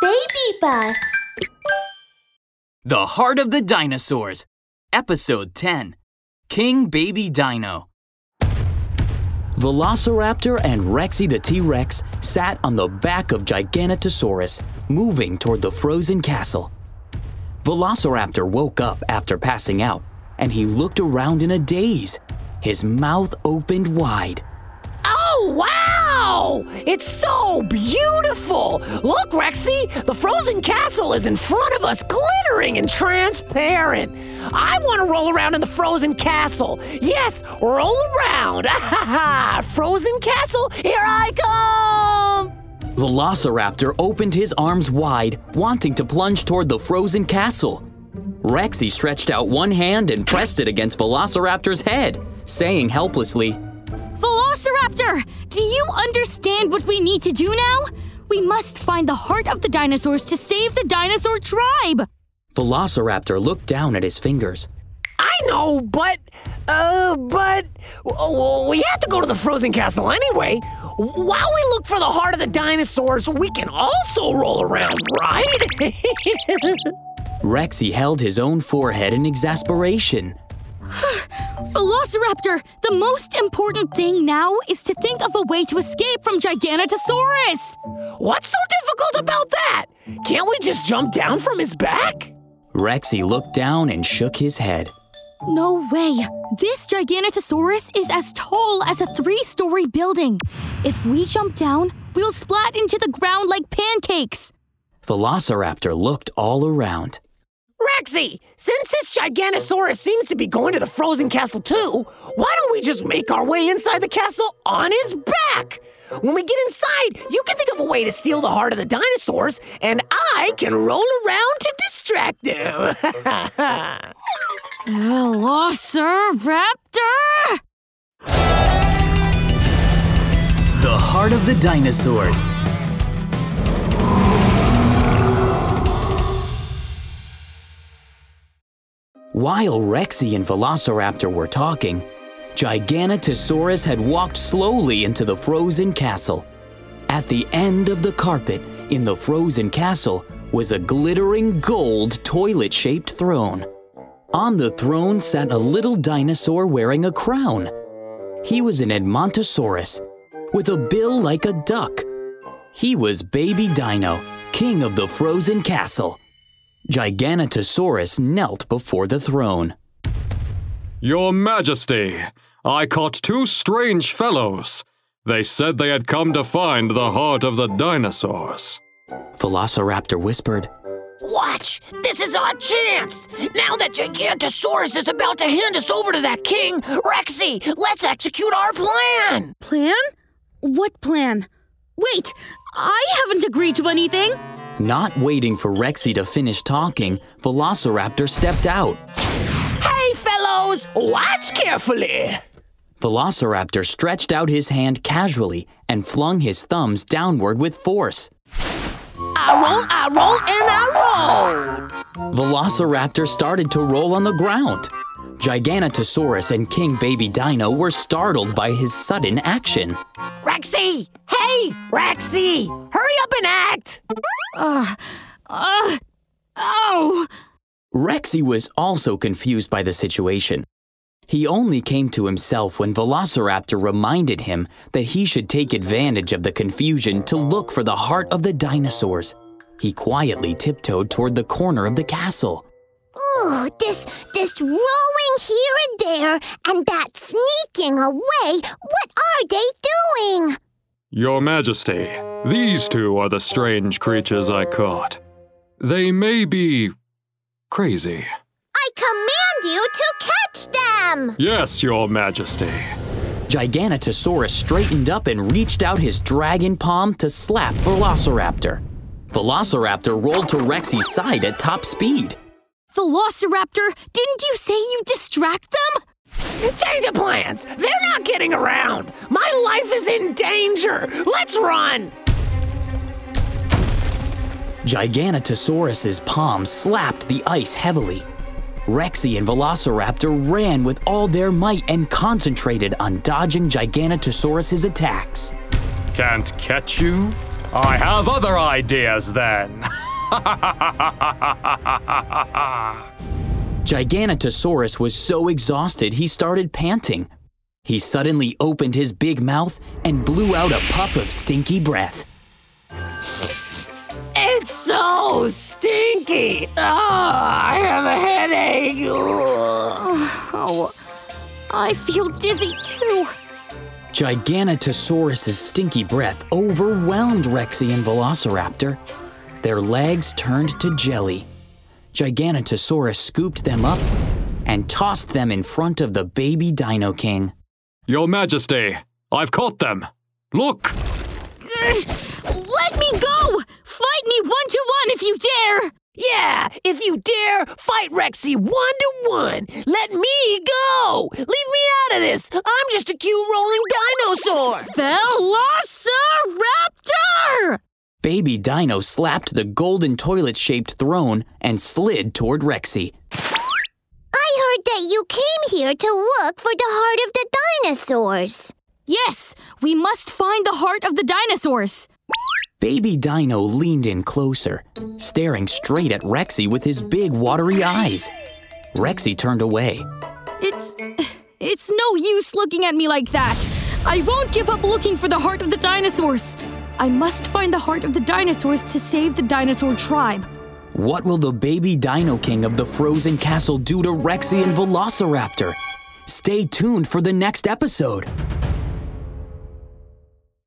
Baby Bus. The Heart of the Dinosaurs, Episode 10 King Baby Dino. Velociraptor and Rexy the T Rex sat on the back of Giganotosaurus, moving toward the frozen castle. Velociraptor woke up after passing out, and he looked around in a daze. His mouth opened wide. Oh, wow! It's so beautiful! Look, Rexy, the frozen castle is in front of us, glittering and transparent. I want to roll around in the frozen castle. Yes, roll around. frozen castle, here I come! Velociraptor opened his arms wide, wanting to plunge toward the frozen castle. Rexy stretched out one hand and pressed it against Velociraptor's head, saying helplessly, Velociraptor! Do you understand what we need to do now? We must find the heart of the dinosaurs to save the dinosaur tribe! Velociraptor looked down at his fingers. I know, but, uh, but uh, we have to go to the frozen castle anyway. While we look for the heart of the dinosaurs, we can also roll around, right? Rexy held his own forehead in exasperation. Velociraptor, the most important thing now is to think of a way to escape from Giganotosaurus! What's so difficult about that? Can't we just jump down from his back? Rexy looked down and shook his head. No way! This Giganotosaurus is as tall as a three story building. If we jump down, we'll splat into the ground like pancakes. Velociraptor looked all around. Rexy, since this Giganotosaurus seems to be going to the frozen castle too, why don't we just make our way inside the castle on his back? When we get inside, you can think of a way to steal the heart of the dinosaurs, and I can roll around to distract them. Velociraptor! The Heart of the Dinosaurs. While Rexy and Velociraptor were talking, Giganotosaurus had walked slowly into the frozen castle. At the end of the carpet in the frozen castle was a glittering gold toilet shaped throne. On the throne sat a little dinosaur wearing a crown. He was an Edmontosaurus with a bill like a duck. He was Baby Dino, king of the frozen castle. Giganotosaurus knelt before the throne. Your Majesty, I caught two strange fellows. They said they had come to find the heart of the dinosaurs. Velociraptor whispered. Watch! This is our chance! Now that Giganotosaurus is about to hand us over to that king, Rexy, let's execute our plan! Plan? What plan? Wait, I haven't agreed to anything. Not waiting for Rexy to finish talking, Velociraptor stepped out. Hey, fellows! Watch carefully! Velociraptor stretched out his hand casually and flung his thumbs downward with force. I roll, I roll, and I roll! Velociraptor started to roll on the ground. Giganotosaurus and King Baby Dino were startled by his sudden action. Rexy! Hey, Rexy! Hurry up and act! Ugh. Ugh. Oh! Rexy was also confused by the situation. He only came to himself when Velociraptor reminded him that he should take advantage of the confusion to look for the heart of the dinosaurs. He quietly tiptoed toward the corner of the castle. Ooh, this this rowing here and there and that sneaking away. What are they doing? Your Majesty, these two are the strange creatures I caught. They may be crazy. I command you to catch them. Yes, Your Majesty. Giganotosaurus straightened up and reached out his dragon palm to slap Velociraptor. Velociraptor rolled to Rexy's side at top speed. Velociraptor, didn't you say you distract them? Change of plans! They're not getting around! My life is in danger! Let's run! Giganotosaurus's palm slapped the ice heavily. Rexy and Velociraptor ran with all their might and concentrated on dodging Giganotosaurus's attacks. Can't catch you? I have other ideas then. Giganotosaurus was so exhausted he started panting. He suddenly opened his big mouth and blew out a puff of stinky breath. So stinky. Oh, I have a headache. Oh, I feel dizzy too. Giganotosaurus's stinky breath overwhelmed Rexy and Velociraptor. Their legs turned to jelly. Giganotosaurus scooped them up and tossed them in front of the baby Dino King. Your Majesty, I've caught them. Look! Let me go! Fight me one to one if you dare! Yeah, if you dare, fight Rexy one to one. Let me go. Leave me out of this. I'm just a cute rolling dinosaur. Velociraptor! Baby Dino slapped the golden toilet shaped throne and slid toward Rexy. I heard that you came here to look for the heart of the dinosaurs. Yes, we must find the heart of the dinosaurs. Baby Dino leaned in closer, staring straight at Rexy with his big watery eyes. Rexy turned away. It's. It's no use looking at me like that. I won't give up looking for the heart of the dinosaurs. I must find the heart of the dinosaurs to save the dinosaur tribe. What will the baby Dino King of the Frozen Castle do to Rexy and Velociraptor? Stay tuned for the next episode.